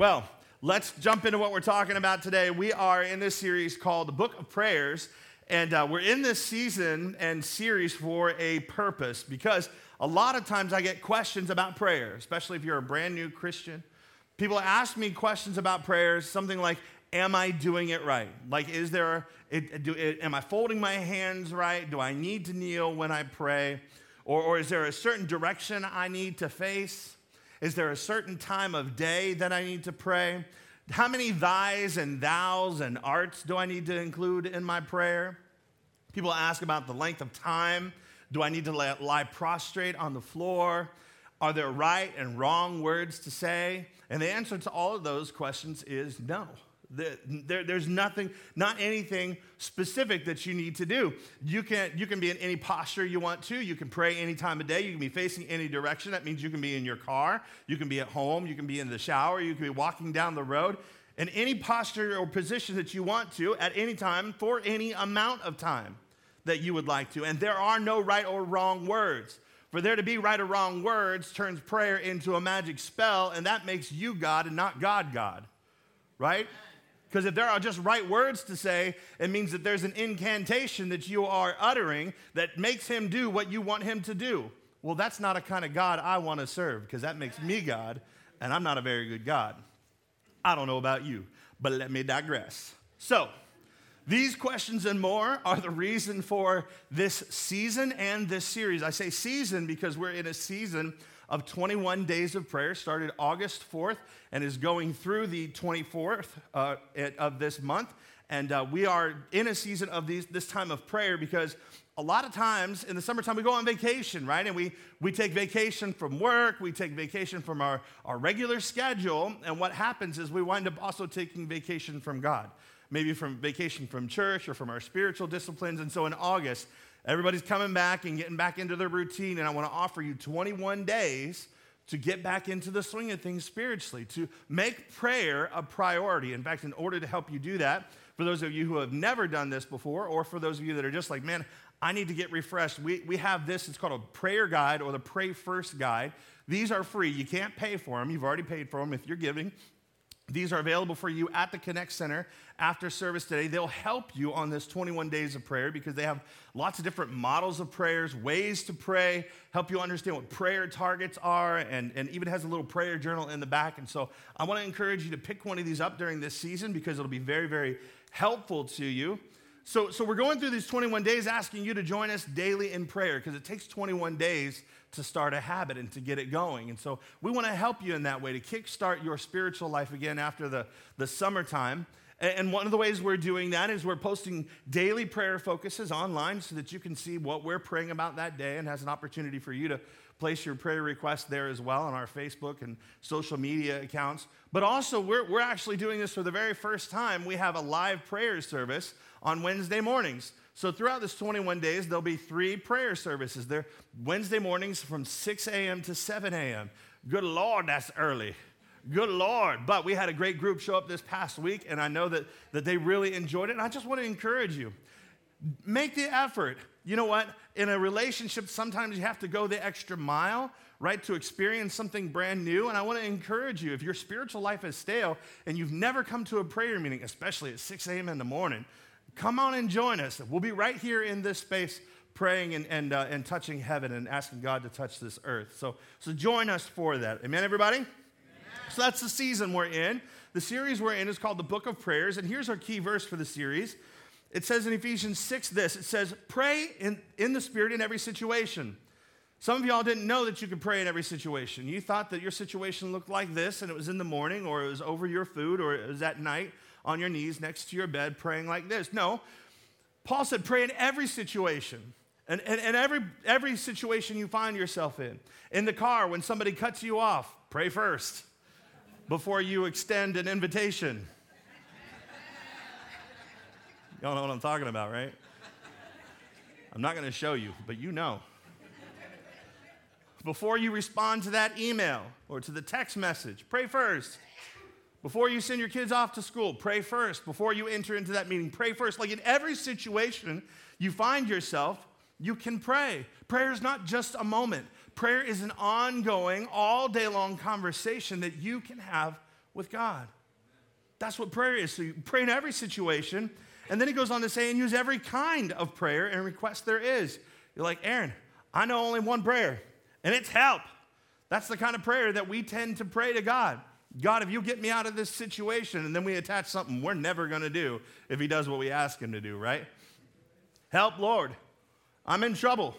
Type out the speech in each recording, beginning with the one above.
Well, let's jump into what we're talking about today. We are in this series called the Book of Prayers, and uh, we're in this season and series for a purpose because a lot of times I get questions about prayer, especially if you're a brand new Christian. People ask me questions about prayers, something like, Am I doing it right? Like, is there, it, do, it, am I folding my hands right? Do I need to kneel when I pray? Or, or is there a certain direction I need to face? Is there a certain time of day that I need to pray? How many thys and thous and arts do I need to include in my prayer? People ask about the length of time. Do I need to lie prostrate on the floor? Are there right and wrong words to say? And the answer to all of those questions is no. There, there's nothing, not anything specific that you need to do. You can, you can be in any posture you want to. You can pray any time of day. You can be facing any direction. That means you can be in your car. You can be at home. You can be in the shower. You can be walking down the road. In any posture or position that you want to at any time for any amount of time that you would like to. And there are no right or wrong words. For there to be right or wrong words turns prayer into a magic spell, and that makes you God and not God God. Right? Because if there are just right words to say, it means that there's an incantation that you are uttering that makes him do what you want him to do. Well, that's not a kind of God I want to serve because that makes me God, and I'm not a very good God. I don't know about you, but let me digress. So, these questions and more are the reason for this season and this series. I say season because we're in a season of 21 days of prayer, started August 4th and is going through the 24th uh, of this month. And uh, we are in a season of these, this time of prayer because a lot of times in the summertime we go on vacation, right? And we, we take vacation from work, we take vacation from our, our regular schedule. And what happens is we wind up also taking vacation from God, maybe from vacation from church or from our spiritual disciplines. And so in August, Everybody's coming back and getting back into their routine, and I want to offer you 21 days to get back into the swing of things spiritually, to make prayer a priority. In fact, in order to help you do that, for those of you who have never done this before, or for those of you that are just like, man, I need to get refreshed, we, we have this. It's called a prayer guide or the Pray First guide. These are free. You can't pay for them. You've already paid for them if you're giving. These are available for you at the Connect Center after service today. They'll help you on this 21 days of prayer because they have lots of different models of prayers, ways to pray, help you understand what prayer targets are, and, and even has a little prayer journal in the back. And so I want to encourage you to pick one of these up during this season because it'll be very, very helpful to you. So, so we're going through these 21 days asking you to join us daily in prayer because it takes 21 days to start a habit and to get it going. And so we want to help you in that way to kickstart your spiritual life again after the, the summertime. And one of the ways we're doing that is we're posting daily prayer focuses online so that you can see what we're praying about that day and has an opportunity for you to place your prayer request there as well on our Facebook and social media accounts. But also, we're, we're actually doing this for the very first time. We have a live prayer service on Wednesday mornings. So throughout this 21 days, there'll be three prayer services. They're Wednesday mornings from 6 a.m. to 7 a.m. Good Lord, that's early. Good Lord. But we had a great group show up this past week, and I know that, that they really enjoyed it. And I just want to encourage you make the effort. You know what? In a relationship, sometimes you have to go the extra mile, right, to experience something brand new. And I want to encourage you if your spiritual life is stale and you've never come to a prayer meeting, especially at 6 a.m. in the morning, come on and join us. We'll be right here in this space praying and, and, uh, and touching heaven and asking God to touch this earth. So, so join us for that. Amen, everybody? Amen. So that's the season we're in. The series we're in is called the Book of Prayers. And here's our key verse for the series. It says in Ephesians 6 this it says, Pray in, in the Spirit in every situation. Some of y'all didn't know that you could pray in every situation. You thought that your situation looked like this and it was in the morning or it was over your food or it was at night on your knees next to your bed praying like this. No, Paul said, pray in every situation. And, and, and every, every situation you find yourself in. In the car, when somebody cuts you off, pray first before you extend an invitation. Y'all know what I'm talking about, right? I'm not going to show you, but you know. Before you respond to that email or to the text message, pray first. Before you send your kids off to school, pray first. Before you enter into that meeting, pray first. Like in every situation you find yourself, you can pray. Prayer is not just a moment, prayer is an ongoing, all day long conversation that you can have with God. That's what prayer is. So you pray in every situation. And then he goes on to say, and use every kind of prayer and request there is. You're like, Aaron, I know only one prayer, and it's help. That's the kind of prayer that we tend to pray to God. God, if you get me out of this situation, and then we attach something we're never going to do if he does what we ask him to do, right? Help, Lord. I'm in trouble.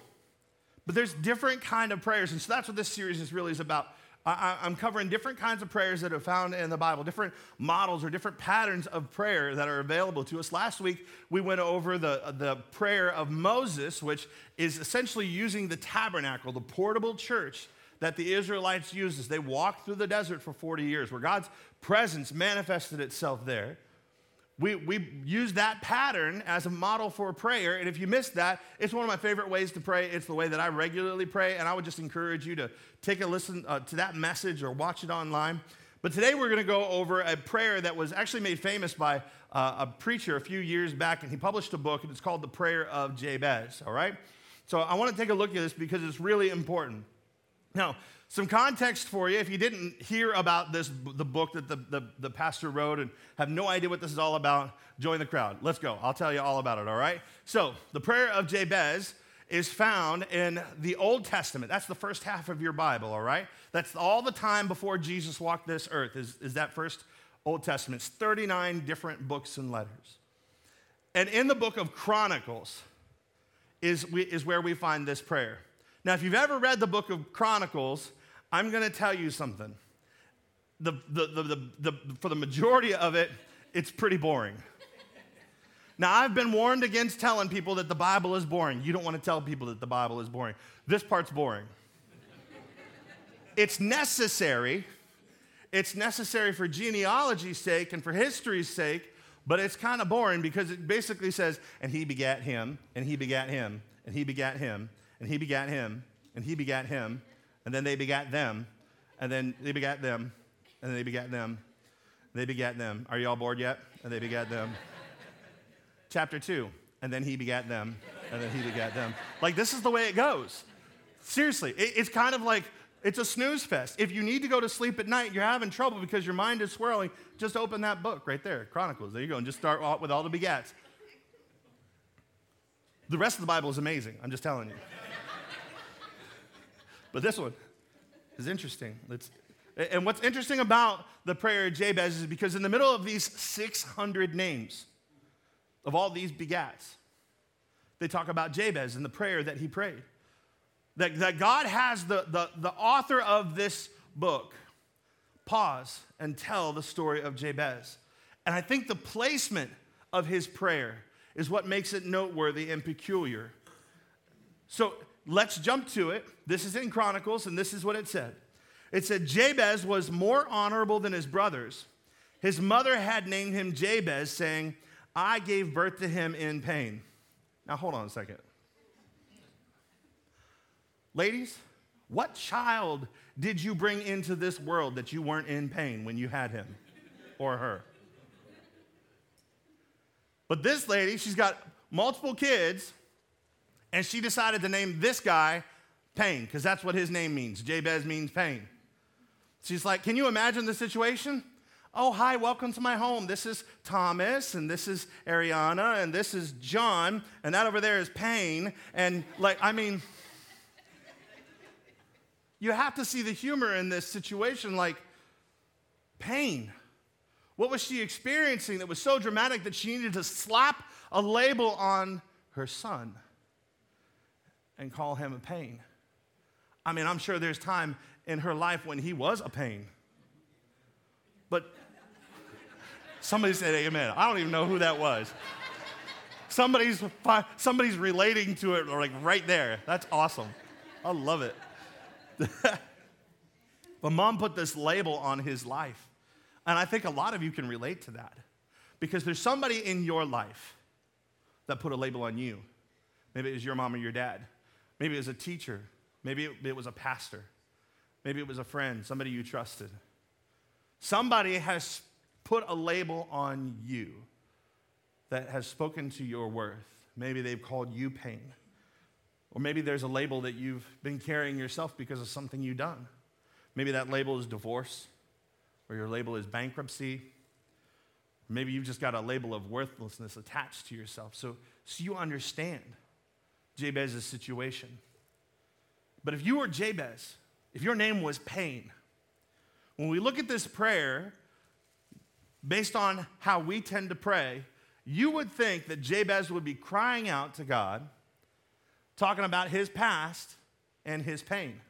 But there's different kind of prayers, and so that's what this series is really is about. I, am covering different kinds of prayers that are found in the Bible, different models or different patterns of prayer that are available to us. Last week, we went over the, the prayer of Moses, which is essentially using the tabernacle, the portable church that the Israelites used as they walked through the desert for 40 years, where God's presence manifested itself there we, we use that pattern as a model for prayer. And if you missed that, it's one of my favorite ways to pray. It's the way that I regularly pray. And I would just encourage you to take a listen uh, to that message or watch it online. But today we're going to go over a prayer that was actually made famous by uh, a preacher a few years back. And he published a book, and it's called The Prayer of Jabez. All right? So I want to take a look at this because it's really important. Now, some context for you if you didn't hear about this, the book that the, the, the, pastor wrote and have no idea what this is all about, join the crowd. Let's go. I'll tell you all about it, all right? So, the prayer of Jabez is found in the Old Testament. That's the first half of your Bible, all right? That's all the time before Jesus walked this earth, is, is that first Old Testament. It's 39 different books and letters. And in the book of Chronicles is, is where we find this prayer. Now, if you've ever read the book of Chronicles, I'm going to tell you something. The, the, the, the, for the majority of it, it's pretty boring. Now, I've been warned against telling people that the Bible is boring. You don't want to tell people that the Bible is boring. This part's boring. it's necessary. It's necessary for genealogy's sake and for history's sake, but it's kind of boring because it basically says, and he begat him, and he begat him, and he begat him, and he begat him, and he begat him, and then they begat them, and then they begat them, and then they begat them. They begat them. Are you all bored yet? And they begat them. Chapter 2, and then he begat them, and then he begat them. Like, this is the way it goes. Seriously, it, it's kind of like it's a snooze fest. If you need to go to sleep at night, you're having trouble because your mind is swirling, just open that book right there, Chronicles. There you go, and just start with all the begats. The rest of the Bible is amazing, I'm just telling you. But this one is interesting. It's, and what's interesting about the prayer of Jabez is because in the middle of these 600 names of all these begats, they talk about Jabez and the prayer that he prayed. That, that God has the, the, the author of this book pause and tell the story of Jabez. And I think the placement of his prayer is what makes it noteworthy and peculiar. So let's jump to it. This is in Chronicles, and this is what it said. It said, Jabez was more honorable than his brothers. His mother had named him Jabez, saying, I gave birth to him in pain. Now, hold on a second. Ladies, what child did you bring into this world that you weren't in pain when you had him or her? But this lady, she's got multiple kids, and she decided to name this guy Pain, because that's what his name means. Jabez means pain. She's like, Can you imagine the situation? Oh, hi, welcome to my home. This is Thomas, and this is Ariana, and this is John, and that over there is Pain. And, like, I mean, you have to see the humor in this situation. Like, pain. What was she experiencing that was so dramatic that she needed to slap a label on her son? And call him a pain. I mean, I'm sure there's time in her life when he was a pain. But somebody said amen. I don't even know who that was. Somebody's, somebody's relating to it like right there. That's awesome. I love it. But mom put this label on his life. And I think a lot of you can relate to that because there's somebody in your life that put a label on you. Maybe it was your mom or your dad. Maybe it was a teacher. Maybe it was a pastor. Maybe it was a friend, somebody you trusted. Somebody has put a label on you that has spoken to your worth. Maybe they've called you pain. Or maybe there's a label that you've been carrying yourself because of something you've done. Maybe that label is divorce, or your label is bankruptcy. Maybe you've just got a label of worthlessness attached to yourself. So, so you understand Jabez's situation. But if you were Jabez, if your name was pain, when we look at this prayer, based on how we tend to pray, you would think that Jabez would be crying out to God, talking about his past and his pain.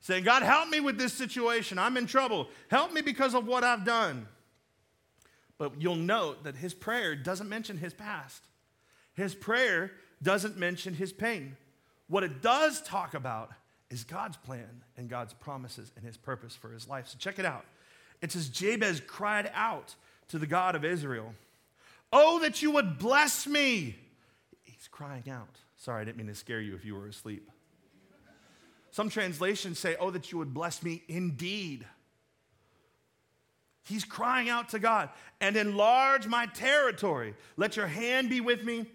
Saying, God, help me with this situation. I'm in trouble. Help me because of what I've done. But you'll note that his prayer doesn't mention his past. His prayer doesn't mention his pain. What it does talk about is God's plan and God's promises and his purpose for his life. So check it out. It says, Jabez cried out to the God of Israel, Oh, that you would bless me. He's crying out. Sorry, I didn't mean to scare you if you were asleep. Some translations say, Oh, that you would bless me indeed. He's crying out to God and enlarge my territory. Let your hand be with me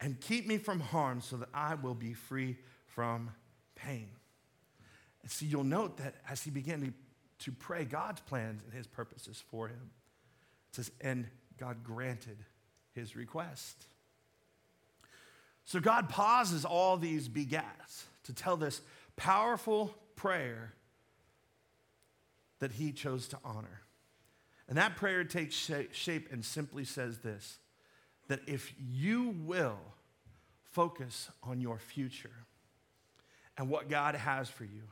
and keep me from harm so that I will be free from pain. And see, you'll note that as he began to, to pray God's plans and his purposes for him, it says, and God granted his request. So God pauses all these begats to tell this powerful prayer that he chose to honor. And that prayer takes shape and simply says this that if you will focus on your future and what God has for you,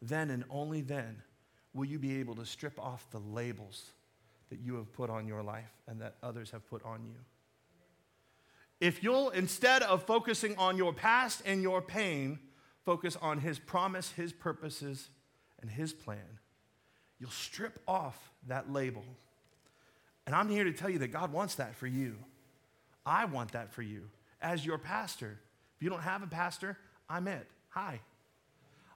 then and only then will you be able to strip off the labels that you have put on your life and that others have put on you. If you'll, instead of focusing on your past and your pain, focus on His promise, His purposes, and His plan, you'll strip off that label. And I'm here to tell you that God wants that for you. I want that for you as your pastor. If you don't have a pastor, I'm it. Hi.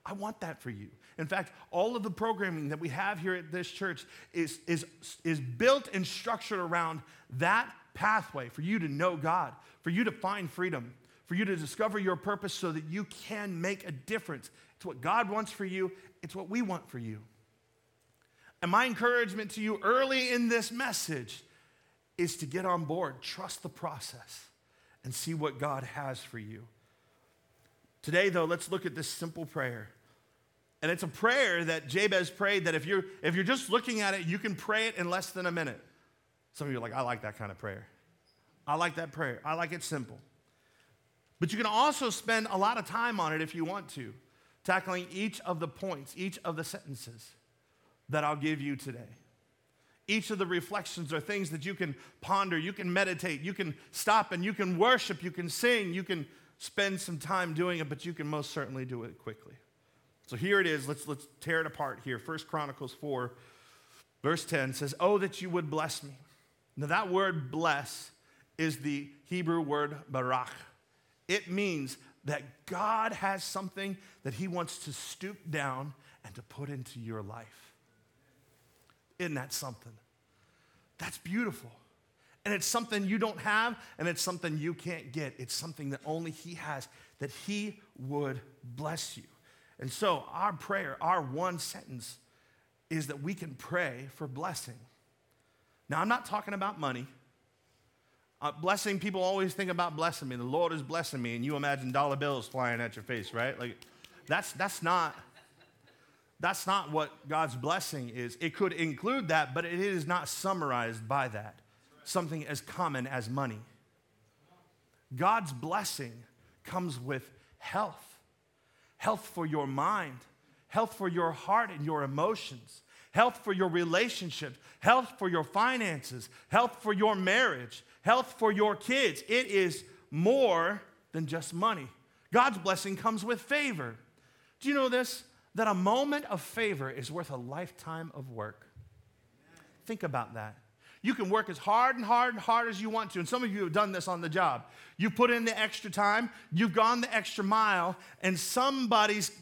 I want that for you. In fact, all of the programming that we have here at this church is, is, is built and structured around that pathway for you to know God, for you to find freedom, for you to discover your purpose so that you can make a difference. It's what God wants for you, it's what we want for you. And my encouragement to you early in this message is to get on board, trust the process, and see what God has for you. Today, though, let's look at this simple prayer. And it's a prayer that Jabez prayed that if you're, if you're just looking at it, you can pray it in less than a minute. Some of you are like, I like that kind of prayer. I like that prayer. I like it simple. But you can also spend a lot of time on it if you want to, tackling each of the points, each of the sentences that I'll give you today. Each of the reflections are things that you can ponder, you can meditate, you can stop and you can worship, you can sing, you can spend some time doing it, but you can most certainly do it quickly. So here it is. Let's, let's tear it apart here. First Chronicles 4, verse 10 says, Oh, that you would bless me. Now, that word bless is the Hebrew word barak. It means that God has something that He wants to stoop down and to put into your life. Isn't that something? That's beautiful. And it's something you don't have, and it's something you can't get. It's something that only He has, that He would bless you. And so, our prayer, our one sentence, is that we can pray for blessing. Now, I'm not talking about money. Uh, blessing, people always think about blessing me. The Lord is blessing me, and you imagine dollar bills flying at your face, right? Like, that's, that's not. That's not what God's blessing is. It could include that, but it is not summarized by that something as common as money. God's blessing comes with health health for your mind, health for your heart and your emotions, health for your relationships, health for your finances, health for your marriage, health for your kids. It is more than just money. God's blessing comes with favor. Do you know this? That a moment of favor is worth a lifetime of work. Think about that. You can work as hard and hard and hard as you want to. And some of you have done this on the job. You put in the extra time, you've gone the extra mile, and somebody's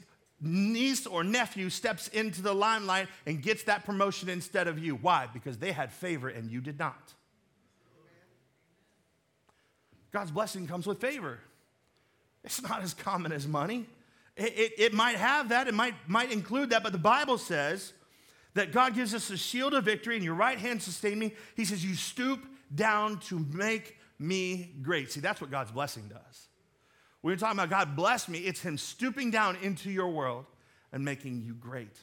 niece or nephew steps into the limelight and gets that promotion instead of you. Why? Because they had favor and you did not. God's blessing comes with favor. It's not as common as money. It, it, might have that, it might, might include that, but the Bible says that God gives us a shield of victory, and your right hand sustain me. He says, You stoop down to make me great. See, that's what God's blessing does. When you're talking about God bless me, it's Him stooping down into your world and making you great.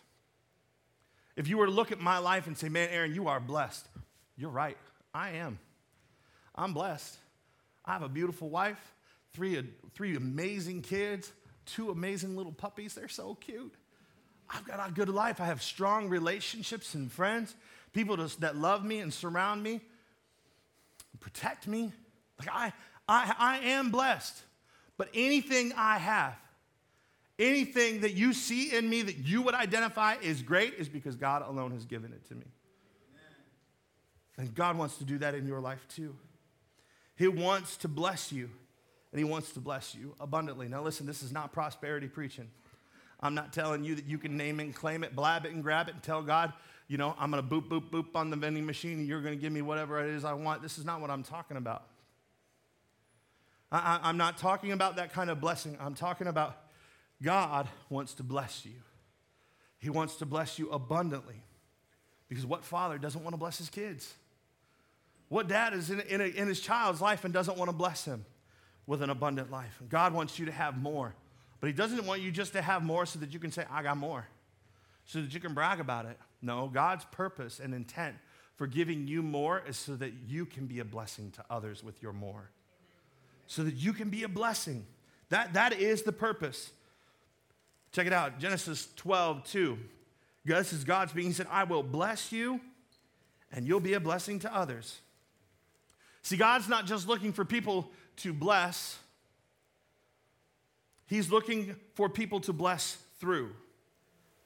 If you were to look at my life and say, Man, Aaron, you are blessed, you're right. I am. I'm blessed. I have a beautiful wife, three, three amazing kids two amazing little puppies. They're so cute. I've got a good life. I have strong relationships and friends, people that love me and surround me, protect me. Like I, I, I am blessed. But anything I have, anything that you see in me that you would identify is great is because God alone has given it to me. And God wants to do that in your life too. He wants to bless you and He wants to bless you abundantly. Now, listen, this is not prosperity preaching. I'm not telling you that you can name it and claim it, blab it and grab it and tell God, you know, I'm going to boop, boop, boop on the vending machine and you're going to give me whatever it is I want. This is not what I'm talking about. I, am not talking about that kind of blessing. I'm talking about God wants to bless you. He wants to bless you abundantly. Because what father doesn't want to bless his kids? What dad is in, in, in his child's life and doesn't want to bless him? With an abundant life. God wants you to have more. But He doesn't want you just to have more so that you can say, I got more, so that you can brag about it. No, God's purpose and intent for giving you more is so that you can be a blessing to others with your more. So that you can be a blessing. That, that is the purpose. Check it out Genesis 12, 2. This is God's being. He said, I will bless you and you'll be a blessing to others. See, God's not just looking for people to bless, He's looking for people to bless through.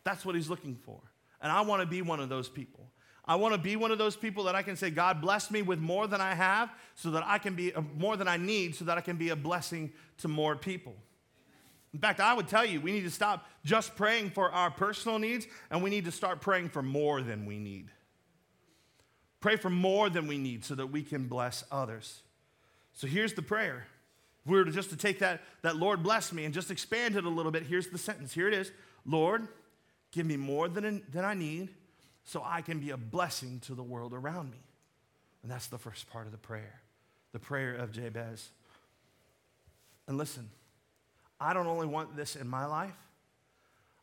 That's what He's looking for. And I want to be one of those people. I want to be one of those people that I can say, God, bless me with more than I have so that I can be uh, more than I need so that I can be a blessing to more people. In fact, I would tell you, we need to stop just praying for our personal needs and we need to start praying for more than we need. Pray for more than we need so that we can bless others. So here's the prayer. If we were just to take that, that Lord bless me and just expand it a little bit, here's the sentence. Here it is Lord, give me more than, than I need so I can be a blessing to the world around me. And that's the first part of the prayer, the prayer of Jabez. And listen, I don't only want this in my life,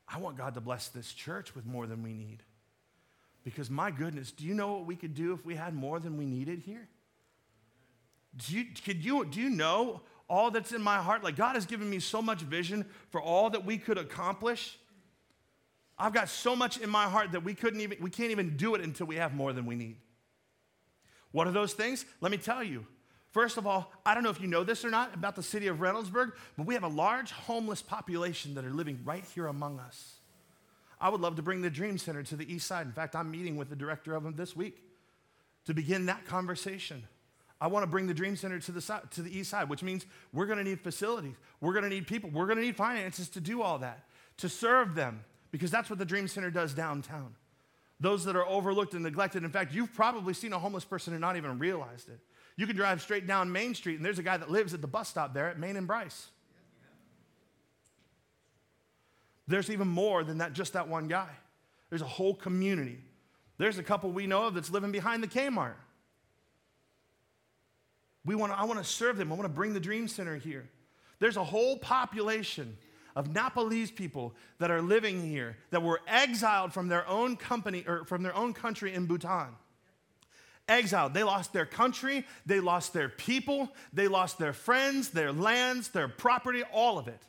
I want God to bless this church with more than we need. Because my goodness, do you know what we could do if we had more than we needed here? Do you, could you, do you know all that's in my heart? Like, God has given me so much vision for all that we could accomplish. I've got so much in my heart that we couldn't even, we can't even do it until we have more than we need. What are those things? Let me tell you. First of all, I don't know if you know this or not about the city of Reynoldsburg, but we have a large homeless population that are living right here among us. I would love to bring the Dream Center to the east side. In fact, I'm meeting with the director of them this week to begin that conversation. I want to bring the Dream Center to the, side, to the east side, which means we're going to need facilities. We're going to need people. We're going to need finances to do all that, to serve them, because that's what the Dream Center does downtown. Those that are overlooked and neglected. In fact, you've probably seen a homeless person and not even realized it. You can drive straight down Main Street, and there's a guy that lives at the bus stop there at Main and Brice. There's even more than that, just that one guy. There's a whole community. There's a couple we know of that's living behind the Kmart. We want to, I want to serve them. I want to bring the Dream Center here. There's a whole population of Nepalese people that are living here that were exiled from their own company or from their own country in Bhutan. Exiled. They lost their country, they lost their people, they lost their friends, their lands, their property, all of it.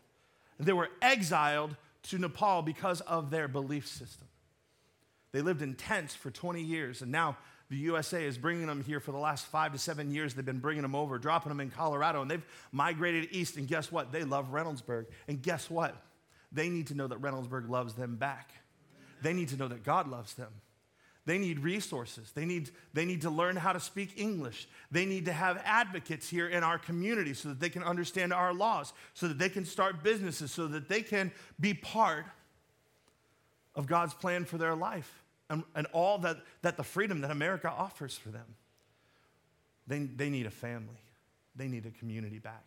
They were exiled to Nepal because of their belief system. They lived in tents for 20 years, and now the USA is bringing them here for the last five to seven years. They've been bringing them over, dropping them in Colorado, and they've migrated east. And guess what? They love Reynoldsburg. And guess what? they need to know that Reynoldsburg loves them back. They need to know that God loves them. They need resources. They need, they need to learn how to speak English. They need to have advocates here in our community so that they can understand our laws, so that they can start businesses, so that they can be part of God's plan for their life and, and all that, that the freedom that America offers for them. They, they need a family, they need a community back.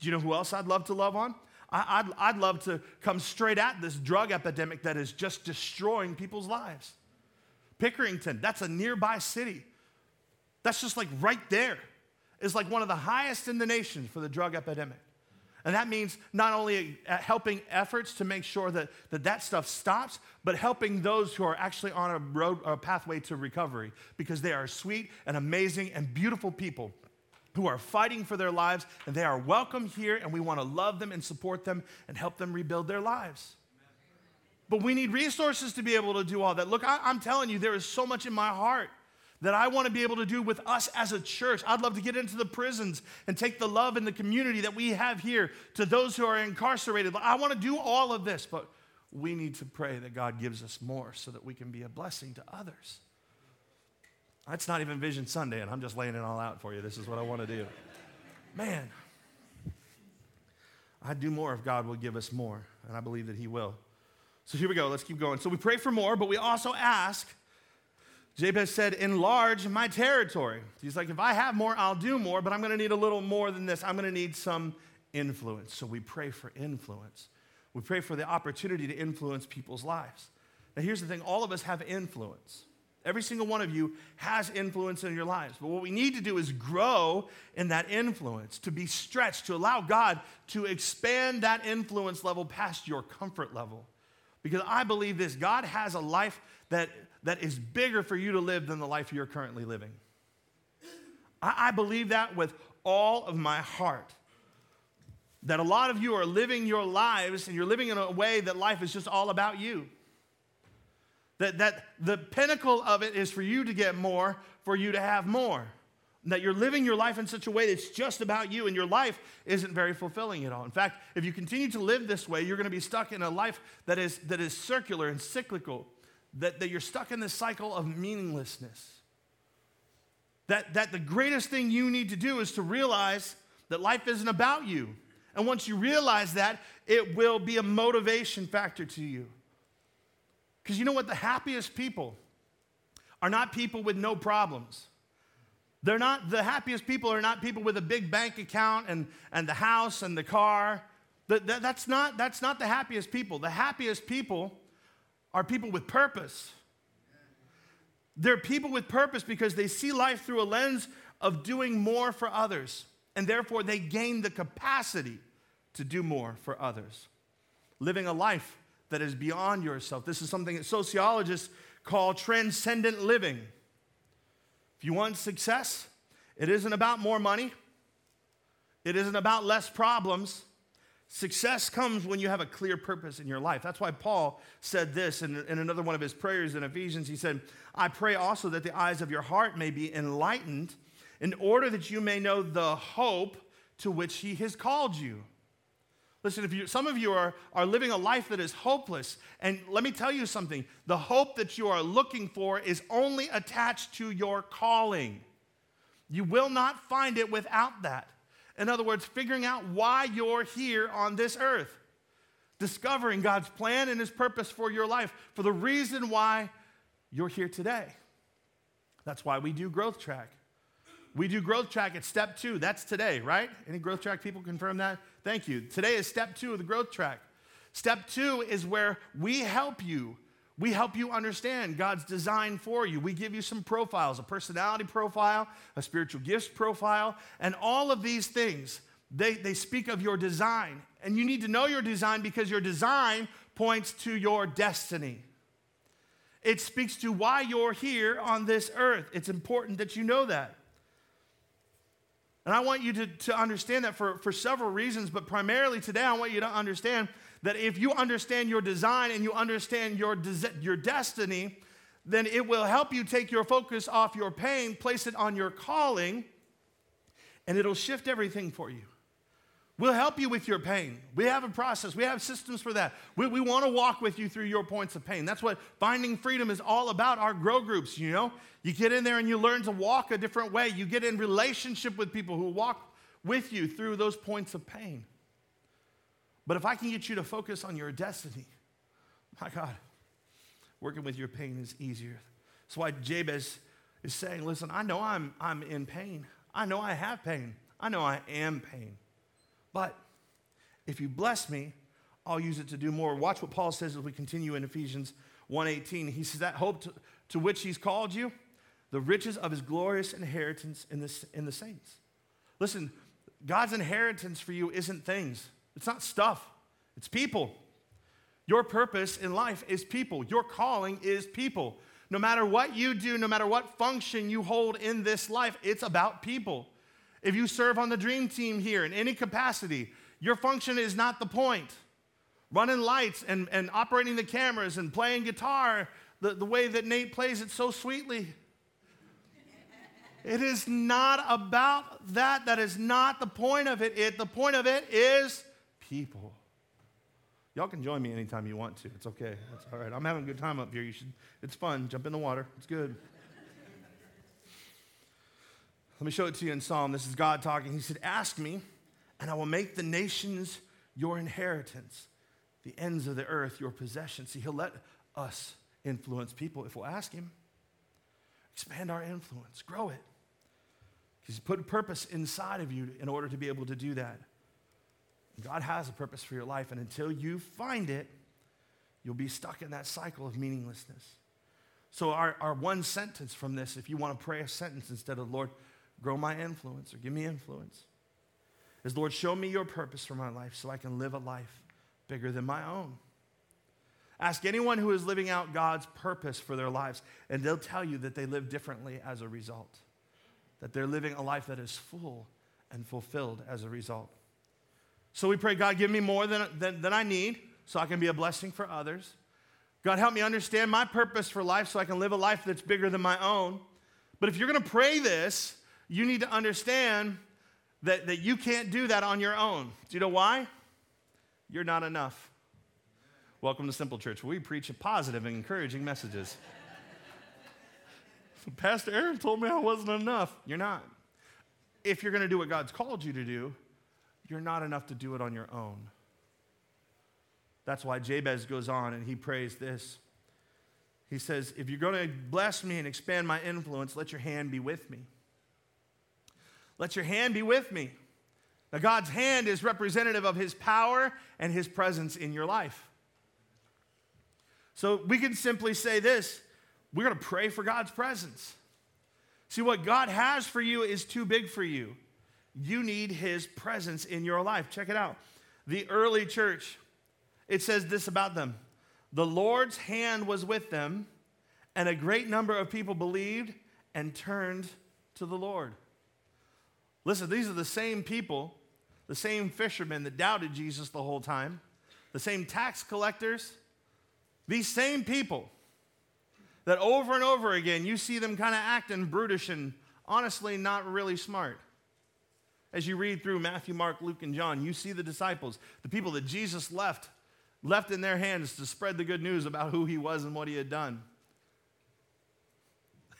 Do you know who else I'd love to love on? I, would I'd love to come straight at this drug epidemic that is just destroying people's lives. Pickerington, that's a nearby city. That's just like right there. It's like one of the highest in the nation for the drug epidemic. And that means not only helping efforts to make sure that, that that stuff stops, but helping those who are actually on a road, a pathway to recovery because they are sweet and amazing and beautiful people who are fighting for their lives and they are welcome here and we want to love them and support them and help them rebuild their lives. But we need resources to be able to do all that. Look, I, am telling you, there is so much in my heart that I want to be able to do with us as a church. I'd love to get into the prisons and take the love and the community that we have here to those who are incarcerated. I want to do all of this, but we need to pray that God gives us more so that we can be a blessing to others. That's not even Vision Sunday, and I'm just laying it all out for you. This is what I want to do. Man, I'd do more if God would give us more, and I believe that He will. So here we go. Let's keep going. So we pray for more, but we also ask Jabez said, Enlarge my territory. He's like, If I have more, I'll do more, but I'm going to need a little more than this. I'm going to need some influence. So we pray for influence. We pray for the opportunity to influence people's lives. Now, here's the thing all of us have influence. Every single one of you has influence in your lives. But what we need to do is grow in that influence, to be stretched, to allow God to expand that influence level past your comfort level. Because I believe this God has a life that that is bigger for you to live than the life you're currently living. I, I believe that with all of my heart. That a lot of you are living your lives and you're living in a way that life is just all about you. That, that the pinnacle of it is for you to get more, for you to have more. That you're living your life in such a way that's just about you, and your life isn't very fulfilling at all. In fact, if you continue to live this way, you're going to be stuck in a life that is, that is circular and cyclical that, that you're stuck in this cycle of meaninglessness. That, that the greatest thing you need to do is to realize that life isn't about you. And once you realize that, it will be a motivation factor to you. Because you know what? The happiest people are not people with no problems. They're not, the happiest people are not people with a big bank account and, and the house and the car. That, that's, not, that's not the happiest people. The happiest people are people with purpose. They're people with purpose because they see life through a lens of doing more for others, and therefore they gain the capacity to do more for others. Living a life that is beyond yourself. This is something that sociologists call transcendent living. If you want success, it isn't about more money, it isn't about less problems, Success comes when you have a clear purpose in your life. That's why Paul said this in, in, another one of his prayers in Ephesians. He said, I pray also that the eyes of your heart may be enlightened in order that you may know the hope to which he has called you. Listen, if you, some of you are, are living a life that is hopeless, and let me tell you something the hope that you are looking for is only attached to your calling. You will not find it without that. In other words, figuring out why you're here on this earth, discovering God's plan and His purpose for your life, for the reason why you're here today. That's why we do Growth Track. We do Growth Track at step two. That's today, right? Any Growth Track people confirm that? Thank you. Today is step two of the Growth Track. Step two is where we help you we help you understand God's design for you. We give you some profiles a personality profile, a spiritual gifts profile, and all of these things. They, they speak of your design. And you need to know your design because your design points to your destiny. It speaks to why you're here on this earth. It's important that you know that. And I want you to, to understand that for, for several reasons, but primarily today, I want you to understand that if you understand your design and you understand your, des- your destiny, then it will help you take your focus off your pain, place it on your calling, and it'll shift everything for you. We'll help you with your pain. We have a process, we have systems for that. We, we want to walk with you through your points of pain. That's what finding freedom is all about. Our grow groups, you know? You get in there and you learn to walk a different way. You get in relationship with people who walk with you through those points of pain. But if I can get you to focus on your destiny, my God, working with your pain is easier. That's why Jabez is saying, Listen, I know I'm, I'm in pain. I know I have pain. I know I am pain. But if you bless me, I'll use it to do more. Watch what Paul says as we continue in Ephesians 1:18. He says that hope to, to, which he's called you, the riches of his glorious inheritance in the, in the saints. Listen, God's inheritance for you isn't things. It's not stuff. It's people. Your purpose in life is people. Your calling is people. No matter what you do, no matter what function you hold in this life, it's about people. If you serve on the dream team here in any capacity, your function is not the point. Running lights and, and operating the cameras and playing guitar the, the way that Nate plays it so sweetly. It is not about that. That is not the point of it. it. The point of it is people. Y'all can join me anytime you want to. It's okay. It's all right. I'm having a good time up here. You should. It's fun. Jump in the water. It's good. Let me show it to you in Psalm. This is God talking. He said, Ask me, and I will make the nations your inheritance, the ends of the earth your possession. See, He'll let us influence people if we'll ask Him. Expand our influence, grow it. He's put purpose inside of you in order to be able to do that. God has a purpose for your life, and until you find it, you'll be stuck in that cycle of meaninglessness. So, our, our one sentence from this, if you want to pray a sentence instead of, Lord, grow my influence or give me influence is Lord, show me your purpose for my life so I can live a life bigger than my own. Ask anyone who is living out God's purpose for their lives, and they'll tell you that they live differently as a result, that they're living a life that is full and fulfilled as a result. So we pray, God, give me more than, than, than I need so I can be a blessing for others. God, help me understand my purpose for life so I can live a life that's bigger than my own. But if you're going to pray this, you need to understand that, that you can't do that on your own. Do you know why? You're not enough. Welcome to Simple Church. We preach positive and encouraging messages. Pastor Aaron told me I wasn't enough. You're not. If you're going to do what God's called you to do, you're not enough to do it on your own. That's why Jabez goes on and he prays this. He says, If you're going to bless me and expand my influence, let your hand be with me. Let your hand be with me. Now, God's hand is representative of his power and his presence in your life. So we can simply say this we're going to pray for God's presence. See, what God has for you is too big for you. You need his presence in your life. Check it out. The early church, it says this about them the Lord's hand was with them, and a great number of people believed and turned to the Lord. Listen, these are the same people, the same fishermen that doubted Jesus the whole time, the same tax collectors, these same people that over and over again you see them kind of acting brutish and honestly not really smart. As you read through Matthew, Mark, Luke, and John, you see the disciples, the people that Jesus left, left in their hands to spread the good news about who he was and what he had done.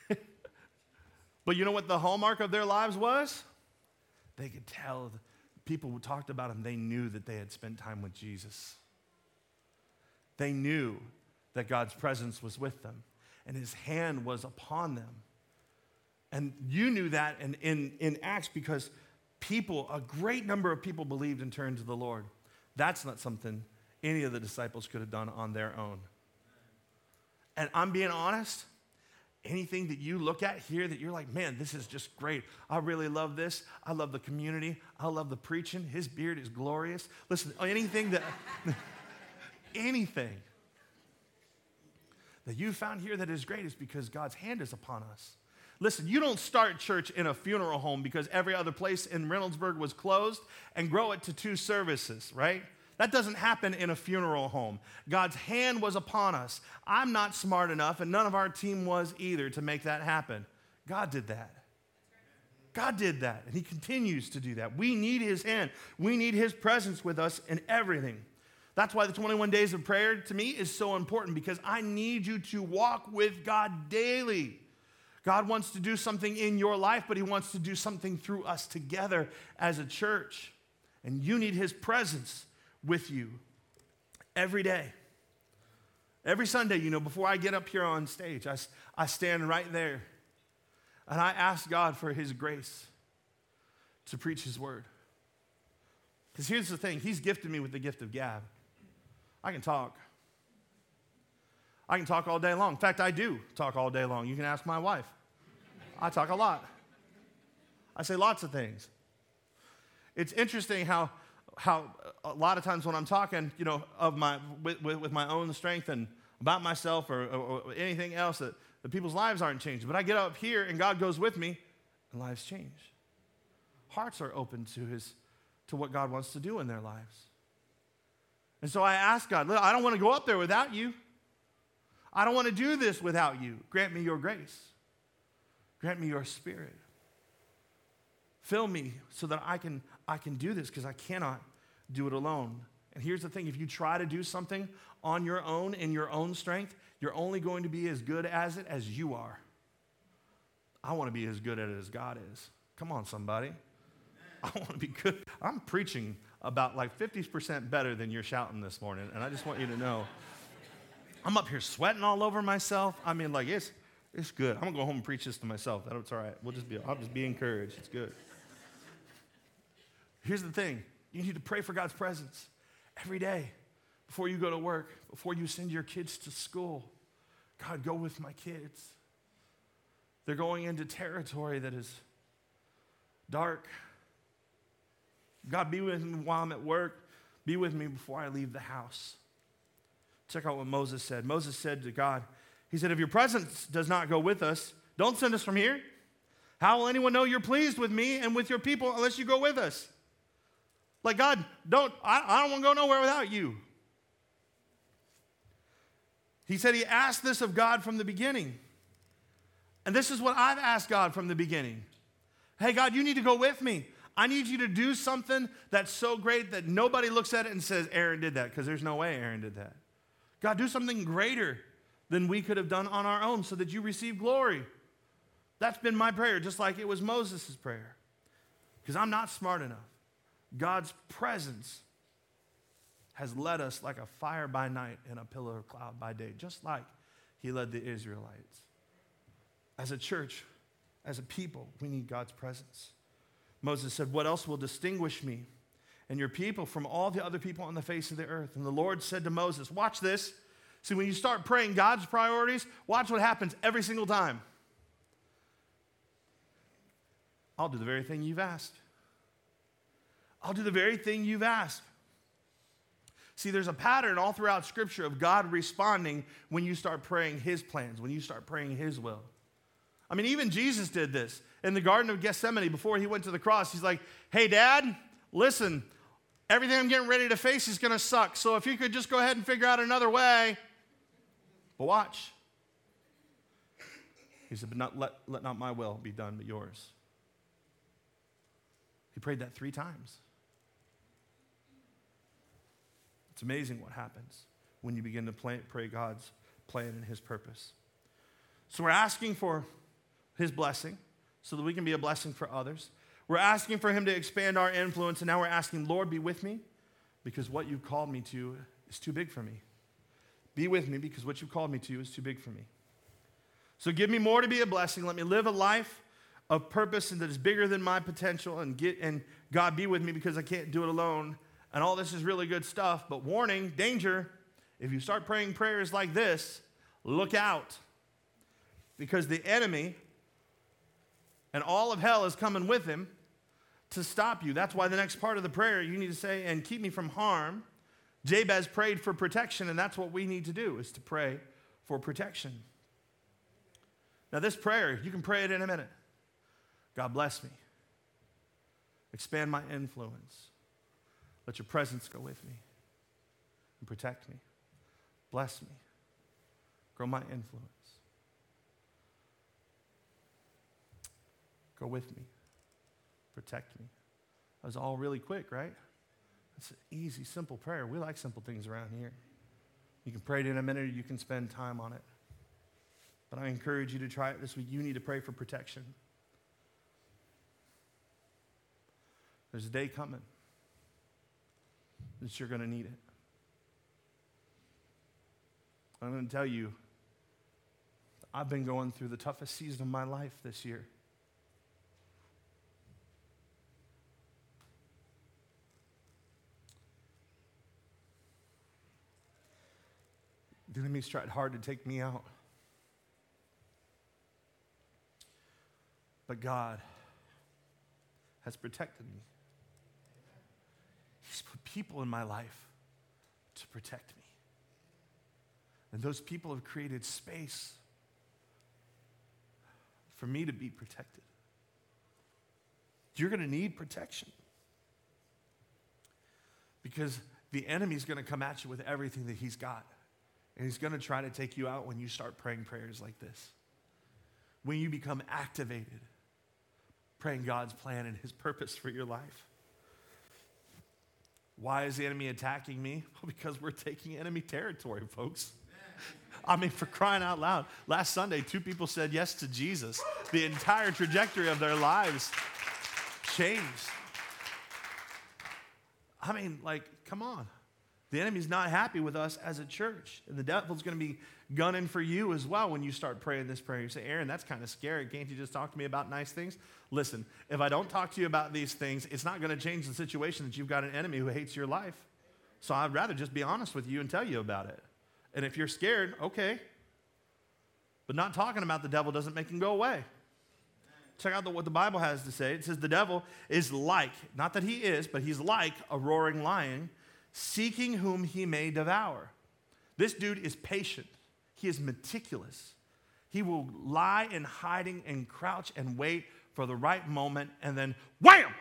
but you know what the hallmark of their lives was? they could tell people who talked about him, they knew that they had spent time with Jesus. They knew that God's presence was with them and his hand was upon them. And you knew that in, in, in Acts because people, a great number of people believed and turned to the Lord. That's not something any of the disciples could have done on their own. And I'm being honest, anything that you look at here that you're like, man, this is just great. I really love this. I love the community. I love the preaching. His beard is glorious. Listen, anything that, anything that you found here that is great is because God's hand is upon us. Listen, you don't start church in a funeral home because every other place in Reynoldsburg was closed and grow it to two services, right? That doesn't happen in a funeral home. God's hand was upon us. I'm not smart enough, and none of our team was either to make that happen. God did that. God did that, and He continues to do that. We need His hand, we need His presence with us in everything. That's why the 21 days of prayer to me is so important because I need you to walk with God daily. God wants to do something in your life, but He wants to do something through us together as a church. And you need His presence with you every day. Every Sunday, you know, before I get up here on stage, I, I stand right there and I ask God for His grace to preach His word. Because here's the thing He's gifted me with the gift of gab. I can talk. I can talk all day long. In fact, I do talk all day long. You can ask my wife. I talk a lot. I say lots of things. It's interesting how, how a lot of times when I'm talking, you know, of my, with, with, with my own strength and about myself or, or, or anything else, that, that people's lives aren't changing. But I get up here and God goes with me and lives change. Hearts are open to, his, to what God wants to do in their lives. And so I ask God, I don't want to go up there without you. I don't want to do this without you. Grant me your grace. Grant me your spirit. Fill me so that I can, I can do this because I cannot do it alone. And here's the thing if you try to do something on your own, in your own strength, you're only going to be as good as it as you are. I want to be as good at it as God is. Come on, somebody. I want to be good. I'm preaching about like 50% better than you're shouting this morning. And I just want you to know I'm up here sweating all over myself. I mean, like, it's, it's good. I'm to go home and preach this to myself. That's all right. We'll just be, I'll just be encouraged. It's good. Here's the thing you need to pray for God's presence every day before you go to work, before you send your kids to school. God, go with my kids. They're going into territory that is dark, God, be with me while I'm at work. Be with me before I leave the house. Check out what Moses said. Moses said to God, He said, If your presence does not go with us, don't send us from here. How will anyone know you're pleased with me and with your people unless you go with us? Like, God, don't, I, I don't want to go nowhere without you. He said he asked this of God from the beginning. And this is what I've asked God from the beginning. Hey, God, you need to go with me. I need you to do something that's so great that nobody looks at it and says, Aaron did that, because there's no way Aaron did that. God, do something greater than we could have done on our own so that you receive glory. That's been my prayer, just like it was Moses' prayer. Because I'm not smart enough. God's presence has led us like a fire by night and a pillar of cloud by day, just like he led the Israelites. As a church, as a people, we need God's presence. Moses said, What else will distinguish me and your people from all the other people on the face of the earth? And the Lord said to Moses, Watch this. See, when you start praying God's priorities, watch what happens every single time. I'll do the very thing you've asked. I'll do the very thing you've asked. See, there's a pattern all throughout Scripture of God responding when you start praying His plans, when you start praying His will. I mean, even Jesus did this in the Garden of Gethsemane before he went to the cross. He's like, hey, Dad, listen, everything I'm getting ready to face is going to suck. So if you could just go ahead and figure out another way. But watch. He said, but not, let, let not my will be done, but yours. He prayed that three times. It's amazing what happens when you begin to play, pray God's plan and His purpose. So we're asking for His blessing so that we can be a blessing for others. We're asking for Him to expand our influence, and now we're asking, Lord, be with me because what you've called me to is too big for me. Be with me because what you called me to is too big for me. So give me more to be a blessing. Let me live a life of purpose and that is bigger than my potential and get and God be with me because I can't do it alone. And all this is really good stuff, but warning, danger. If you start praying prayers like this, look out. Because the enemy and all of hell is coming with him to stop you. That's why the next part of the prayer you need to say, and keep me from harm. Jabez prayed for protection, and that's what we need to do is to pray for protection. Now, this prayer, you can pray it in a minute. God bless me. Expand my influence. Let your presence go with me and protect me. Bless me. Grow my influence. Go with me. protect me. That was all really quick, right? It's an easy, simple prayer. We like simple things around here. You can pray it in a minute or you can spend time on it. But I encourage you to try it this week. You need to pray for protection. There's a day coming that you're going to need it. I'm going to tell you, I've been going through the toughest season of my life this year. The enemy's tried hard to take me out. But God has protected me. He's put people in my life to protect me. And those people have created space for me to be protected. You're going to need protection because the enemy's going to come at you with everything that he's got. And he's going to try to take you out when you start praying prayers like this. When you become activated, praying God's plan and his purpose for your life. Why is the enemy attacking me? Well, because we're taking enemy territory, folks. I mean, for crying out loud. Last Sunday, two people said yes to Jesus. The entire trajectory of their lives changed. I mean, like, come on. The enemy's not happy with us as a church. And the devil's going to be gunning for you as well when you start praying this prayer. You say, Aaron, that's kind of scary. Can't you just talk to me about nice things? Listen, if I don't talk to you about these things, it's not going to change the situation that you've got an enemy who hates your life. So I'd rather just be honest with you and tell you about it. And if you're scared, okay. But not talking about the devil doesn't make him go away. Check out the, what the Bible has to say. It says the devil is like, not that he is, but he's like a roaring lion seeking whom he may devour. This dude is patient, he is meticulous. He will lie in hiding and crouch and wait for the right moment and then wham!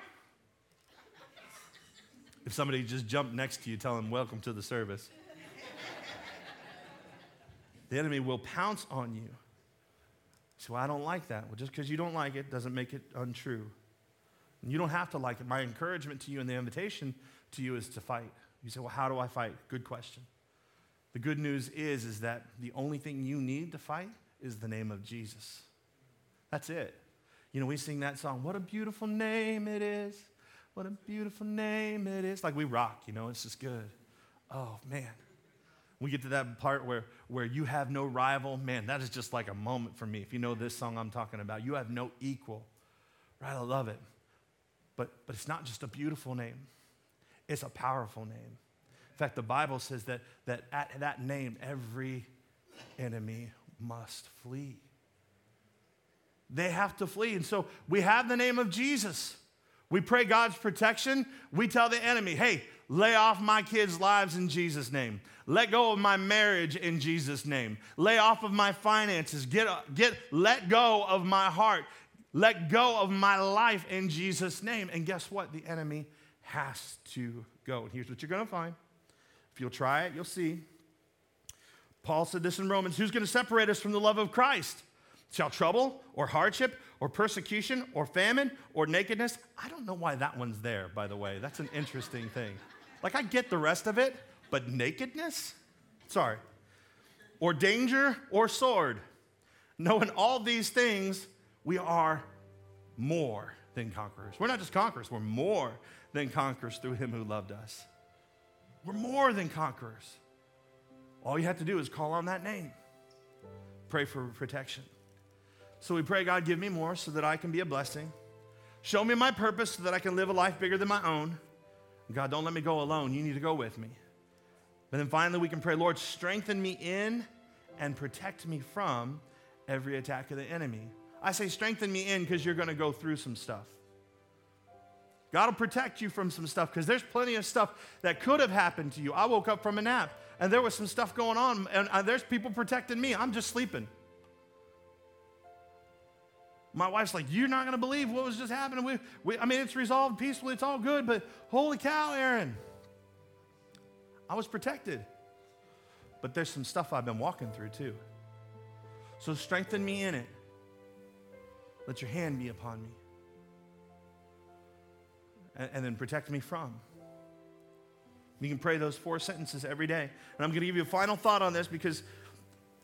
if somebody just jumped next to you, tell them, Welcome to the service. the enemy will pounce on you. So I don't like that. Well, just because you don't like it doesn't make it untrue. And you don't have to like it. My encouragement to you and the invitation to you is to fight. You say, well, how do I fight? Good question. The good news is, is that the only thing you need to fight is the name of Jesus. That's it. You know, we sing that song, What a Beautiful Name It Is. What a beautiful name it is. Like we rock, you know, it's just good. Oh, man. We get to that part where, where you have no rival. Man, that is just like a moment for me. If you know this song I'm talking about, you have no equal. Right? I love it. But, but it's not just a beautiful name, it's a powerful name. In fact, the Bible says that, that at that name, every enemy must flee. They have to flee. And so we have the name of Jesus. We pray God's protection. We tell the enemy, hey, lay off my kids' lives in Jesus' name. Let go of my marriage in Jesus' name. Lay off of my finances. Get, get, let go of my heart. Let go of my life in Jesus' name. And guess what? The enemy has to go. And here's what you're going to find. If you'll try it, you'll see. Paul said this in Romans Who's going to separate us from the love of Christ? Shall trouble or hardship or persecution or famine or nakedness? I don't know why that one's there, by the way. That's an interesting thing. Like, I get the rest of it, but nakedness? Sorry. Or danger or sword. Knowing all these things, we are more than conquerors. We're not just conquerors, we're more than conquerors through him who loved us. We're more than conquerors. All you have to do is call on that name. Pray for protection. So we pray, God, give me more so that I can be a blessing. Show me my purpose so that I can live a life bigger than my own. God, don't let me go alone. You need to go with me. But then finally, we can pray, Lord, strengthen me in and protect me from every attack of the enemy. I say, strengthen me in because you're going to go through some stuff. God will protect you from some stuff because there's plenty of stuff that could have happened to you. I woke up from a nap and there was some stuff going on, and there's people protecting me. I'm just sleeping. My wife's like, You're not going to believe what was just happening. We, we, I mean, it's resolved peacefully, it's all good, but holy cow, Aaron. I was protected. But there's some stuff I've been walking through too. So strengthen me in it. Let your hand be upon me. And, and then protect me from. You can pray those four sentences every day. And I'm going to give you a final thought on this because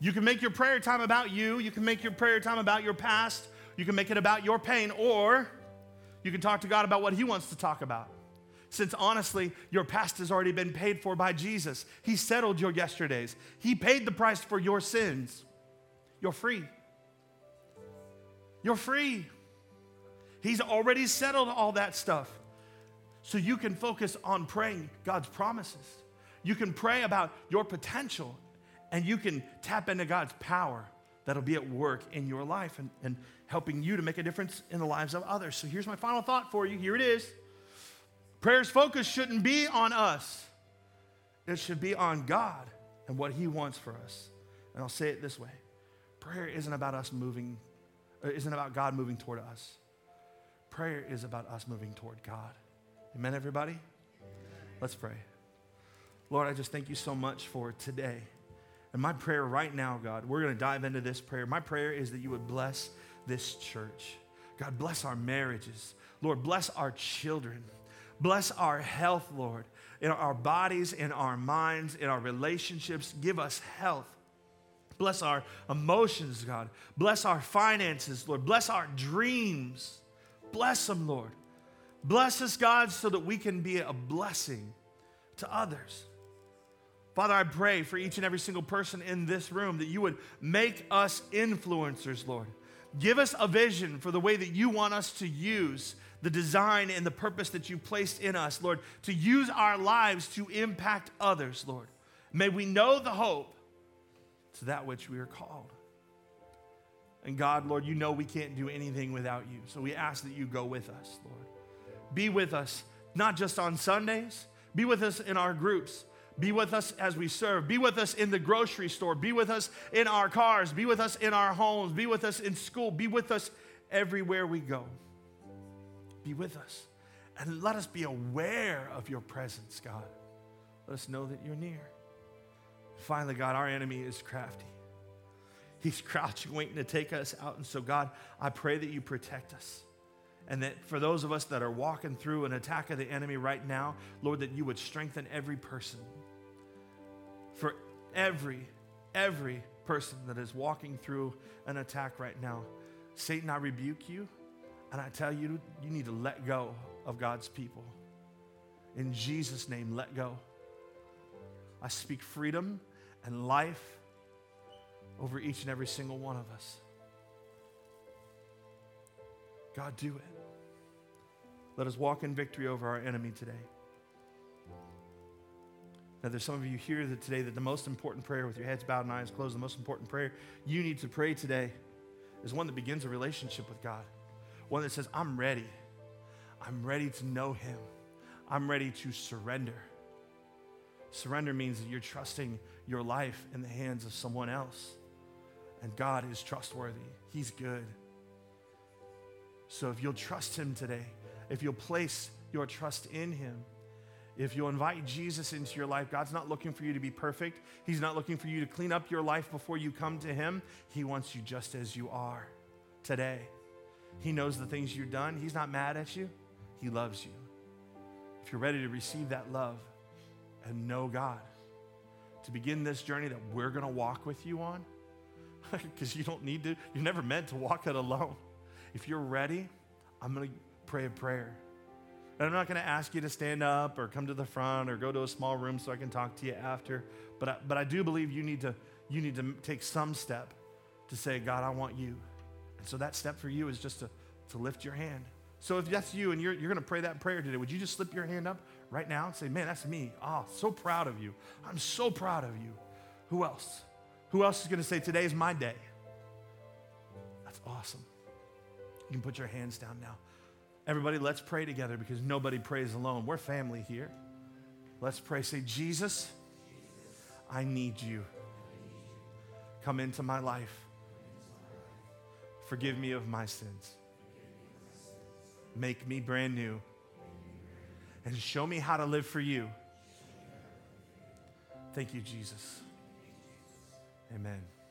you can make your prayer time about you, you can make your prayer time about your past, you can make it about your pain, or you can talk to God about what He wants to talk about. Since honestly, your past has already been paid for by Jesus. He settled your yesterdays, He paid the price for your sins. You're free. You're free. He's already settled all that stuff. So you can focus on praying God's promises. You can pray about your potential and you can tap into God's power that'll be at work in your life and, and helping you to make a difference in the lives of others. So here's my final thought for you. Here it is. Prayer's focus shouldn't be on us, it should be on God and what He wants for us. And I'll say it this way prayer isn't about us moving, uh, isn't about God moving toward us. Prayer is about us moving toward God. Amen, everybody? Let's pray. Lord, I just thank you so much for today. And my prayer right now, God, we're going to dive into this prayer. My prayer is that you would bless this church. God, bless our marriages. Lord, bless our children. Bless our health, Lord, in our bodies, in our minds, in our relationships. Give us health. Bless our emotions, God. Bless our finances, Lord. Bless our dreams. Bless them, Lord. Bless us, God, so that we can be a blessing to others. Father, I pray for each and every single person in this room that you would make us influencers, Lord. Give us a vision for the way that you want us to use the design and the purpose that you placed in us, Lord, to use our lives to impact others, Lord. May we know the hope to that which we are called. And God, Lord, you know we can't do anything without you. So we ask that you go with us, Lord. Be with us, not just on Sundays, be with us in our groups. Be with us as we serve. Be with us in the grocery store. Be with us in our cars. Be with us in our homes. Be with us in school. Be with us everywhere we go. Be with us. And let us be aware of your presence, God. Let us know that you're near. Finally, God, our enemy is crafty. He's crouching, waiting to take us out. And so, God, I pray that you protect us. And that for those of us that are walking through an attack of the enemy right now, Lord, that you would strengthen every person. For every, every person that is walking through an attack right now, Satan, I rebuke you. And I tell you, you need to let go of God's people. In Jesus' name, let go. I speak freedom and life over each and every single one of us. God, do it. Let us walk in victory over our enemy today. Now, there's some of you here that today that the most important prayer, with your heads bowed and eyes closed, the most important prayer you need to pray today is one that begins a relationship with God. One that says, I'm ready. I'm ready to know Him. I'm ready to surrender. Surrender means that you're trusting your life in the hands of someone else. And God is trustworthy, He's good. So if you'll trust Him today, if you'll place your trust in Him, if you'll invite Jesus into your life, God's not looking for you to be perfect. He's not looking for you to clean up your life before you come to Him. He wants you just as you are today. He knows the things you've done. He's not mad at you, He loves you. If you're ready to receive that love and know God, to begin this journey that we're going to walk with you on, because you don't need to, you're never meant to walk it alone. If you're ready, I'm going to pray a prayer. And I'm not going to ask you to stand up or come to the front or go to a small room so I can talk to you after. But I, but I do believe you need to you need to take some step to say, God, I want you. And so that step for you is just to, to lift your hand. So if that's you and you're, you're going to pray that prayer today, would you just slip your hand up right now and say, Man, that's me. Oh, so proud of you. I'm so proud of you. Who else? Who else is going to say, Today is my day? That's awesome. You can put your hands down now. Everybody, let's pray together because nobody prays alone. We're family here. Let's pray. Say, Jesus, I need you. Come into my life. Forgive me of my sins. Make me brand new. And show me how to live for you. Thank you, Jesus. Amen.